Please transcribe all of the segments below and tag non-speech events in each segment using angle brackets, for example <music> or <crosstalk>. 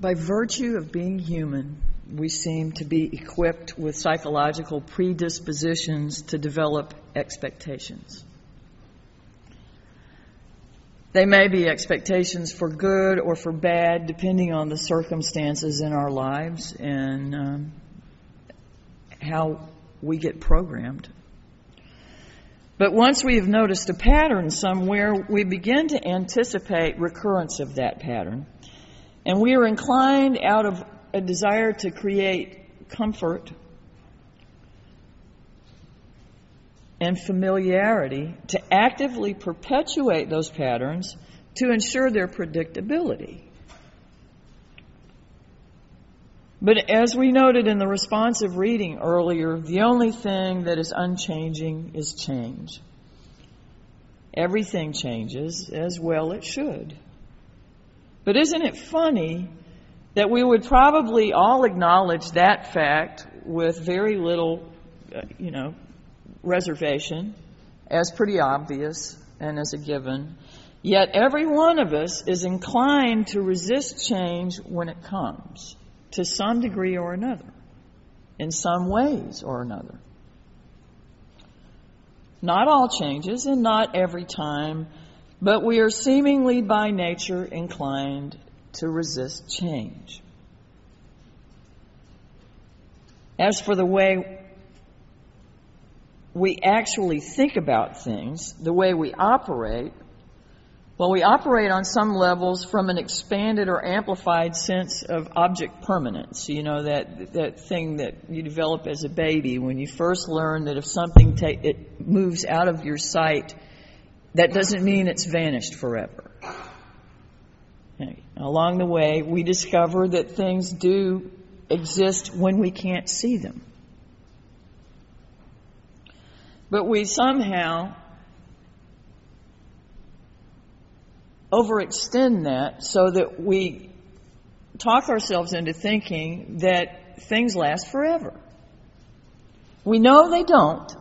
By virtue of being human, we seem to be equipped with psychological predispositions to develop expectations. They may be expectations for good or for bad, depending on the circumstances in our lives and um, how we get programmed. But once we have noticed a pattern somewhere, we begin to anticipate recurrence of that pattern. And we are inclined out of a desire to create comfort and familiarity to actively perpetuate those patterns to ensure their predictability. But as we noted in the responsive reading earlier, the only thing that is unchanging is change. Everything changes, as well it should. But isn't it funny that we would probably all acknowledge that fact with very little, uh, you know, reservation as pretty obvious and as a given. Yet every one of us is inclined to resist change when it comes to some degree or another, in some ways or another. Not all changes and not every time, but we are seemingly by nature inclined to resist change. As for the way we actually think about things, the way we operate, well, we operate on some levels from an expanded or amplified sense of object permanence. You know, that, that thing that you develop as a baby when you first learn that if something ta- it moves out of your sight, that doesn't mean it's vanished forever. Along the way, we discover that things do exist when we can't see them. But we somehow overextend that so that we talk ourselves into thinking that things last forever. We know they don't,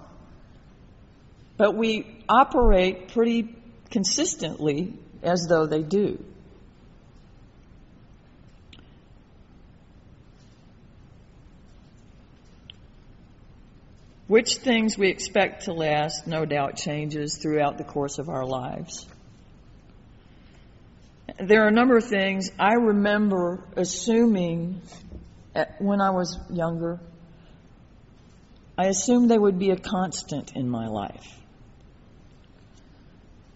but we operate pretty consistently as though they do. Which things we expect to last, no doubt, changes throughout the course of our lives. There are a number of things I remember assuming uh, when I was younger. I assumed they would be a constant in my life.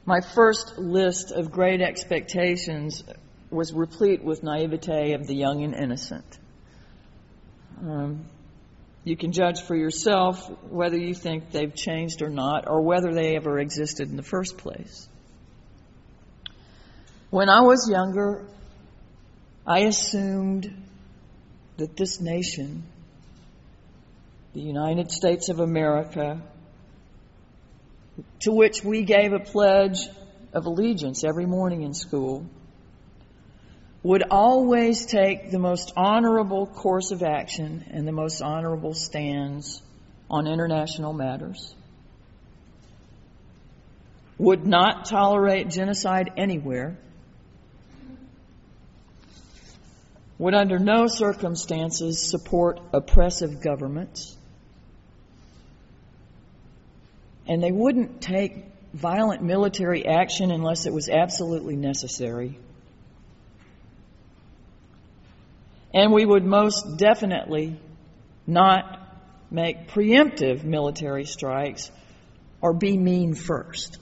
My first list of great expectations was replete with naivete of the young and innocent. Um, you can judge for yourself whether you think they've changed or not, or whether they ever existed in the first place. When I was younger, I assumed that this nation, the United States of America, to which we gave a pledge of allegiance every morning in school, would always take the most honorable course of action and the most honorable stands on international matters, would not tolerate genocide anywhere, would under no circumstances support oppressive governments, and they wouldn't take violent military action unless it was absolutely necessary. And we would most definitely not make preemptive military strikes or be mean first.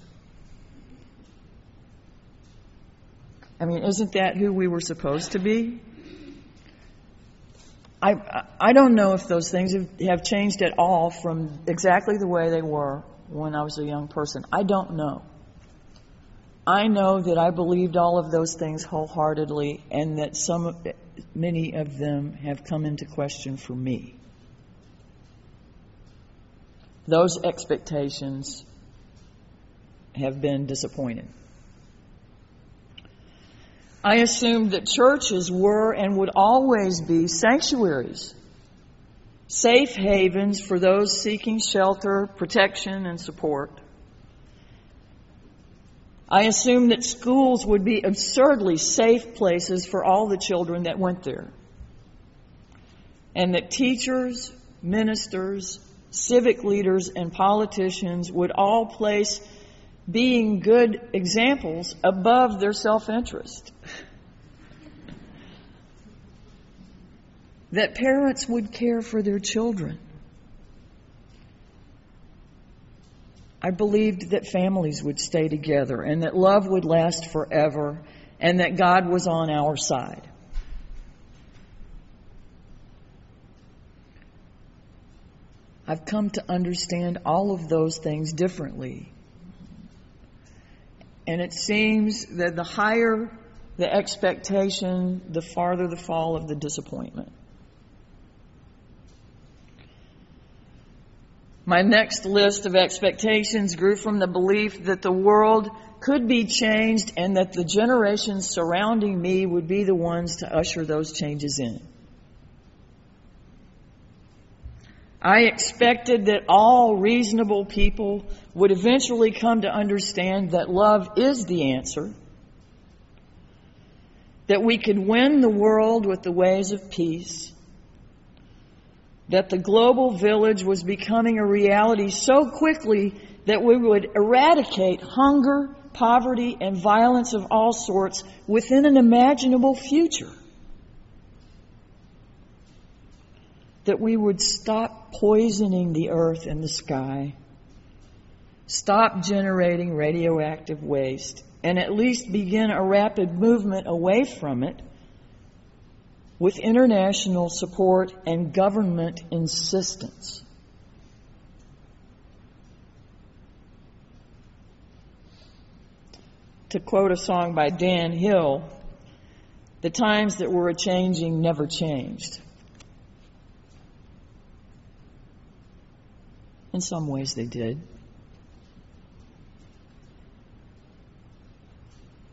I mean, isn't that who we were supposed to be? I, I don't know if those things have, have changed at all from exactly the way they were when I was a young person. I don't know. I know that I believed all of those things wholeheartedly and that some many of them have come into question for me. Those expectations have been disappointed. I assumed that churches were and would always be sanctuaries, safe havens for those seeking shelter, protection, and support. I assume that schools would be absurdly safe places for all the children that went there. And that teachers, ministers, civic leaders, and politicians would all place being good examples above their self interest. <laughs> that parents would care for their children. I believed that families would stay together and that love would last forever and that God was on our side. I've come to understand all of those things differently. And it seems that the higher the expectation, the farther the fall of the disappointment. My next list of expectations grew from the belief that the world could be changed and that the generations surrounding me would be the ones to usher those changes in. I expected that all reasonable people would eventually come to understand that love is the answer, that we could win the world with the ways of peace, that the global village was becoming a reality so quickly that we would eradicate hunger, poverty, and violence of all sorts within an imaginable future. That we would stop poisoning the earth and the sky, stop generating radioactive waste, and at least begin a rapid movement away from it with international support and government insistence. To quote a song by Dan Hill, the times that were a changing never changed. In some ways, they did.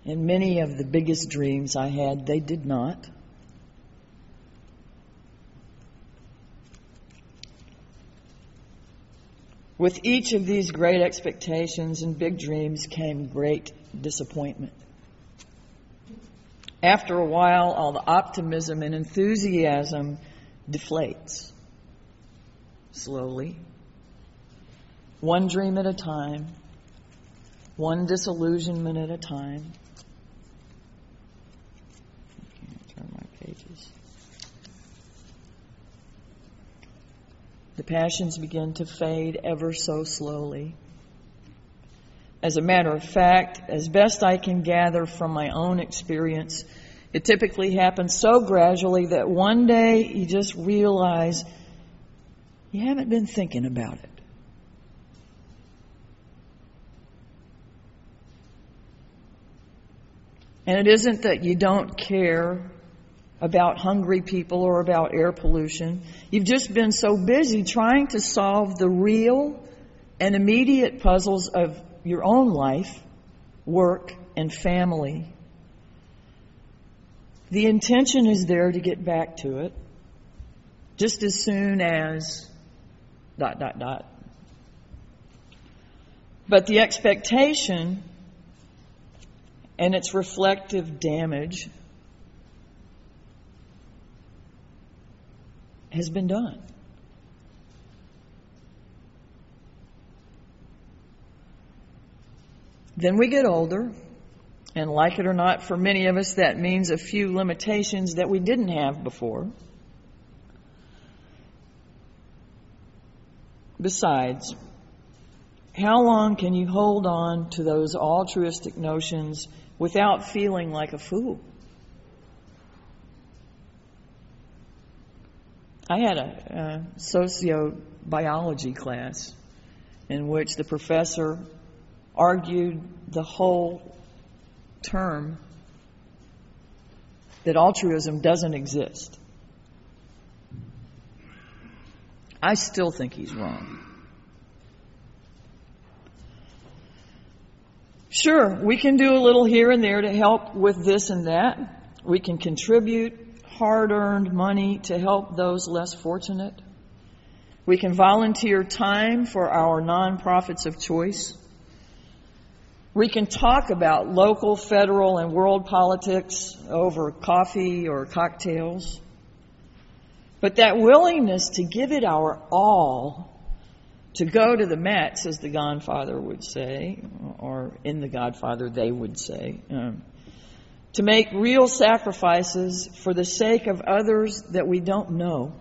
And many of the biggest dreams I had, they did not. With each of these great expectations and big dreams came great disappointment. After a while, all the optimism and enthusiasm deflates slowly, one dream at a time, one disillusionment at a time. The passions begin to fade ever so slowly. As a matter of fact, as best I can gather from my own experience, it typically happens so gradually that one day you just realize you haven't been thinking about it. And it isn't that you don't care about hungry people or about air pollution. You've just been so busy trying to solve the real and immediate puzzles of your own life, work, and family. The intention is there to get back to it just as soon as dot, dot, dot. But the expectation and its reflective damage has been done. Then we get older, and like it or not, for many of us, that means a few limitations that we didn't have before. Besides, how long can you hold on to those altruistic notions without feeling like a fool? I had a, a sociobiology class in which the professor argued the whole term that altruism doesn't exist. I still think he's wrong. Sure, we can do a little here and there to help with this and that. We can contribute hard earned money to help those less fortunate. We can volunteer time for our nonprofits of choice. We can talk about local, federal, and world politics over coffee or cocktails. But that willingness to give it our all, to go to the mats, as the Godfather would say, or in the Godfather they would say, um, to make real sacrifices for the sake of others that we don't know,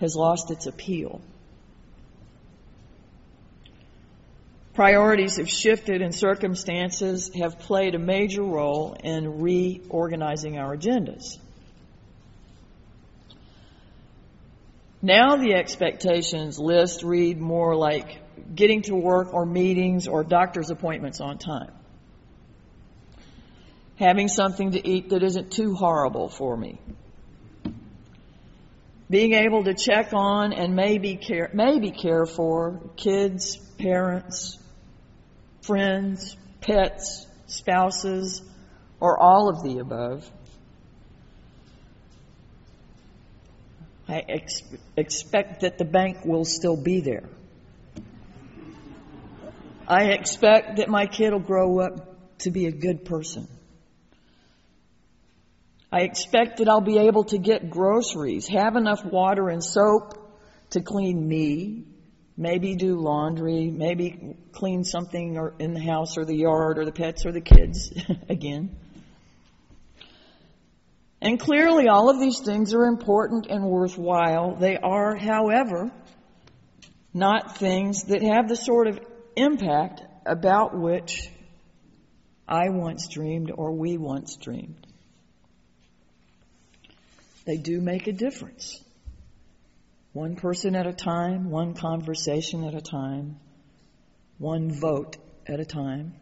has lost its appeal. Priorities have shifted and circumstances have played a major role in reorganizing our agendas. Now the expectations list read more like getting to work or meetings or doctor's appointments on time. Having something to eat that isn't too horrible for me. Being able to check on and maybe care, maybe care for kids, parents, friends, pets, spouses, or all of the above. I ex- expect that the bank will still be there. I expect that my kid will grow up to be a good person. I expect that I'll be able to get groceries, have enough water and soap to clean me, maybe do laundry, maybe clean something or in the house or the yard or the pets or the kids <laughs> again. And clearly all of these things are important and worthwhile. They are, however, not things that have the sort of impact about which I once dreamed or we once dreamed. They do make a difference. One person at a time, one conversation at a time, one vote at a time.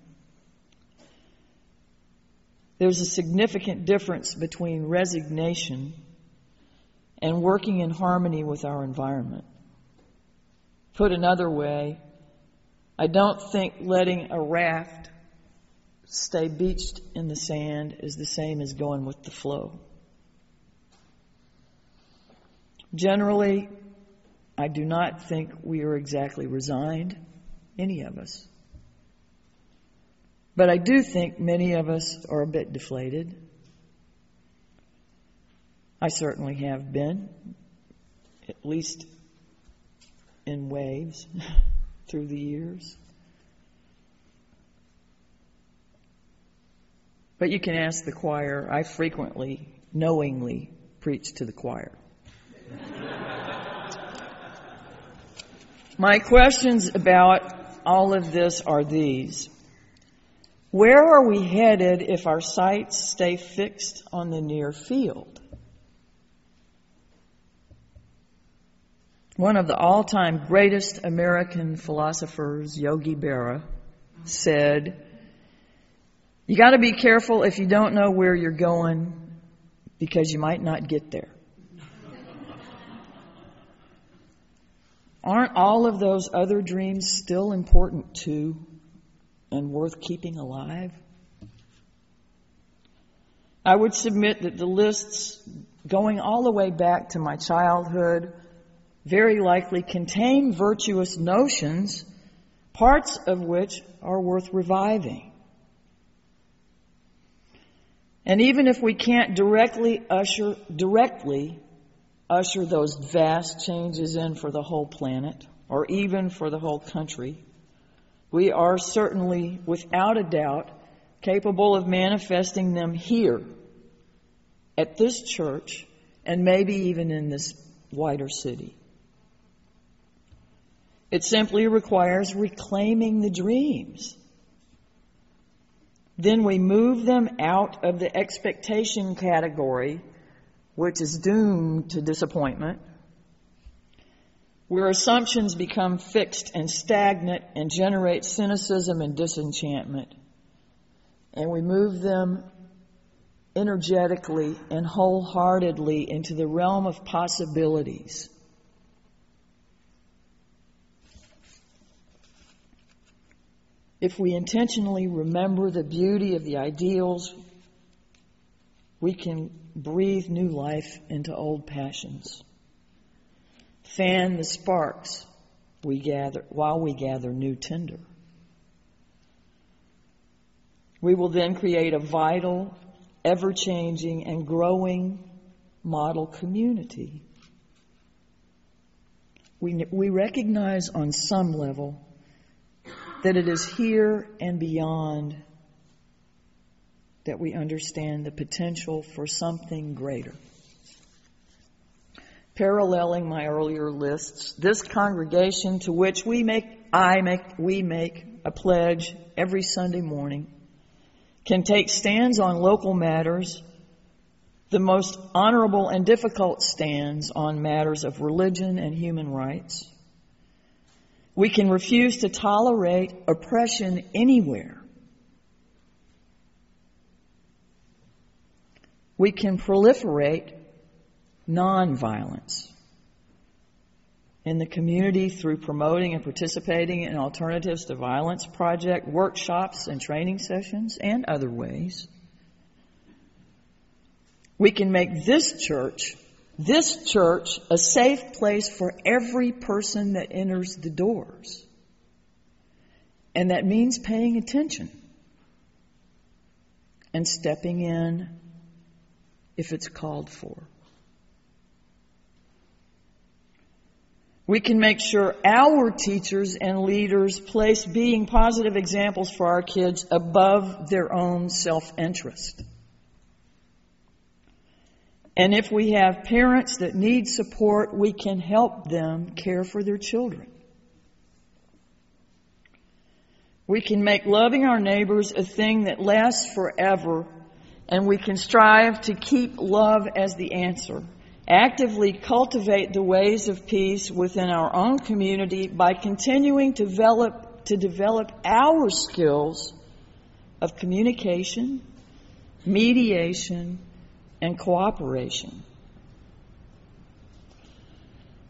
There's a significant difference between resignation and working in harmony with our environment. Put another way, I don't think letting a raft stay beached in the sand is the same as going with the flow. Generally, I do not think we are exactly resigned, any of us. But I do think many of us are a bit deflated. I certainly have been, at least in waves <laughs> through the years. But you can ask the choir. I frequently, knowingly preach to the choir. My questions about all of this are these. Where are we headed if our sights stay fixed on the near field? One of the all-time greatest American philosophers, Yogi Berra, said, you gotta be careful if you don't know where you're going because you might not get there. Aren't all of those other dreams still important too and worth keeping alive? I would submit that the lists going all the way back to my childhood very likely contain virtuous notions, parts of which are worth reviving. And even if we can't directly usher, directly usher those vast changes in for the whole planet or even for the whole country. We are certainly, without a doubt, capable of manifesting them here at this church and maybe even in this wider city. It simply requires reclaiming the dreams. Then we move them out of the expectation category which is doomed to disappointment, where assumptions become fixed and stagnant and generate cynicism and disenchantment, and we move them energetically and wholeheartedly into the realm of possibilities. If we intentionally remember the beauty of the ideals, we can breathe new life into old passions. Fan the sparks we gather while we gather new tinder. We will then create a vital, ever changing, and growing model community. We, we recognize on some level that it is here and beyond that we understand the potential for something greater. Paralleling my earlier lists, this congregation to which we make, I make, we make a pledge every Sunday morning can take stands on local matters, the most honorable and difficult stands on matters of religion and human rights. We can refuse to tolerate oppression anywhere. We can proliferate nonviolence in the community through promoting and participating in Alternatives to Violence Project workshops and training sessions and other ways. We can make this church, this church, a safe place for every person that enters the doors. And that means paying attention and stepping in if it's called for. We can make sure our teachers and leaders place being positive examples for our kids above their own self-interest. And if we have parents that need support, we can help them care for their children. We can make loving our neighbors a thing that lasts forever, and we can strive to keep love as the answer actively cultivate the ways of peace within our own community by continuing to develop, to develop our skills of communication, mediation, and cooperation.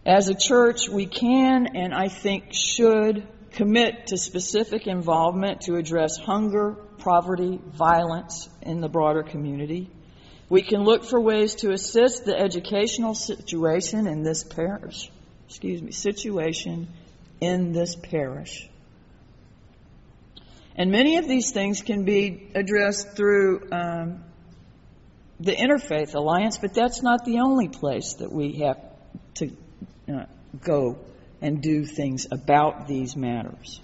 As a church, we can and I think should commit to specific involvement to address hunger, poverty, violence in the broader community. We can look for ways to assist the educational situation in this parish. Excuse me, situation in this parish. And many of these things can be addressed through um, the Interfaith Alliance, but that's not the only place that we have to uh, go and do things about these matters.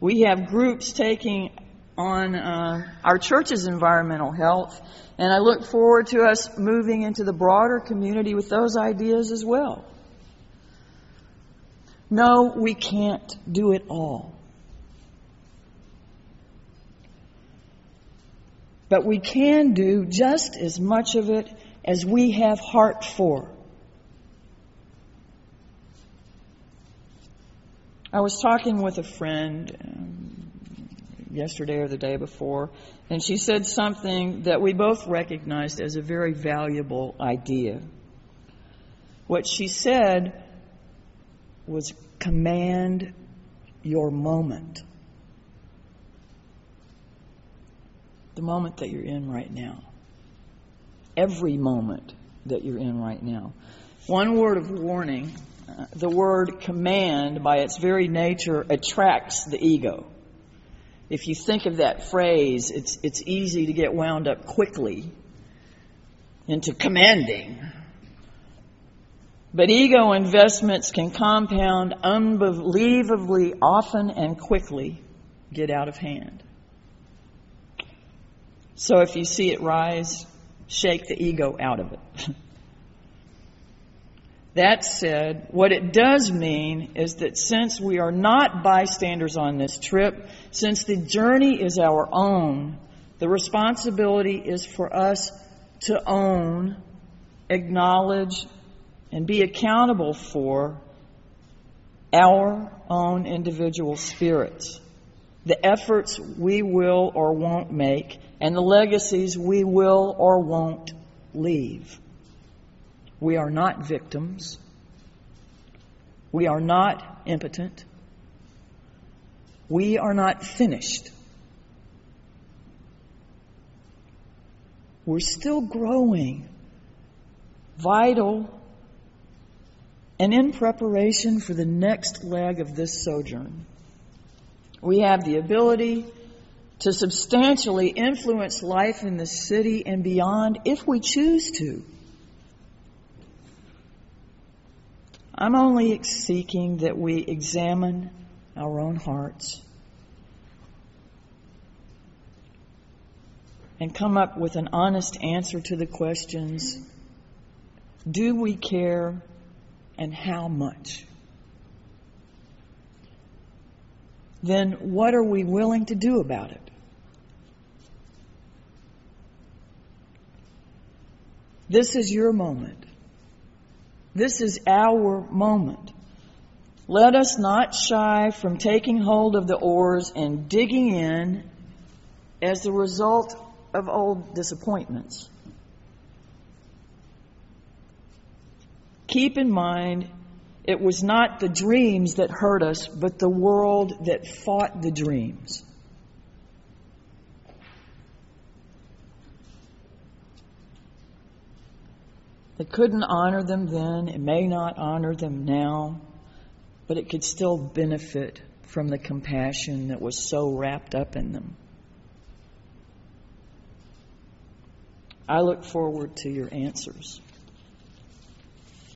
We have groups taking on uh, our church's environmental health and I look forward to us moving into the broader community with those ideas as well. No, we can't do it all. But we can do just as much of it as we have heart for. I was talking with a friend um, yesterday or the day before, and she said something that we both recognized as a very valuable idea. What she said was command your moment. The moment that you're in right now. Every moment that you're in right now. One word of warning the word command, by its very nature, attracts the ego if you think of that phrase, it's, it's easy to get wound up quickly into commanding. But ego investments can compound unbelievably often and quickly get out of hand. So if you see it rise, shake the ego out of it. <laughs> That said, what it does mean is that since we are not bystanders on this trip, since the journey is our own, the responsibility is for us to own, acknowledge, and be accountable for our own individual spirits, the efforts we will or won't make, and the legacies we will or won't leave. We are not victims. We are not impotent. We are not finished. We're still growing, vital, and in preparation for the next leg of this sojourn. We have the ability to substantially influence life in the city and beyond if we choose to. I'm only seeking that we examine our own hearts and come up with an honest answer to the questions do we care and how much? Then what are we willing to do about it? This is your moment. This is our moment. Let us not shy from taking hold of the oars and digging in as the result of old disappointments. Keep in mind, it was not the dreams that hurt us, but the world that fought the dreams. It couldn't honor them then, it may not honor them now, but it could still benefit from the compassion that was so wrapped up in them. I look forward to your answers.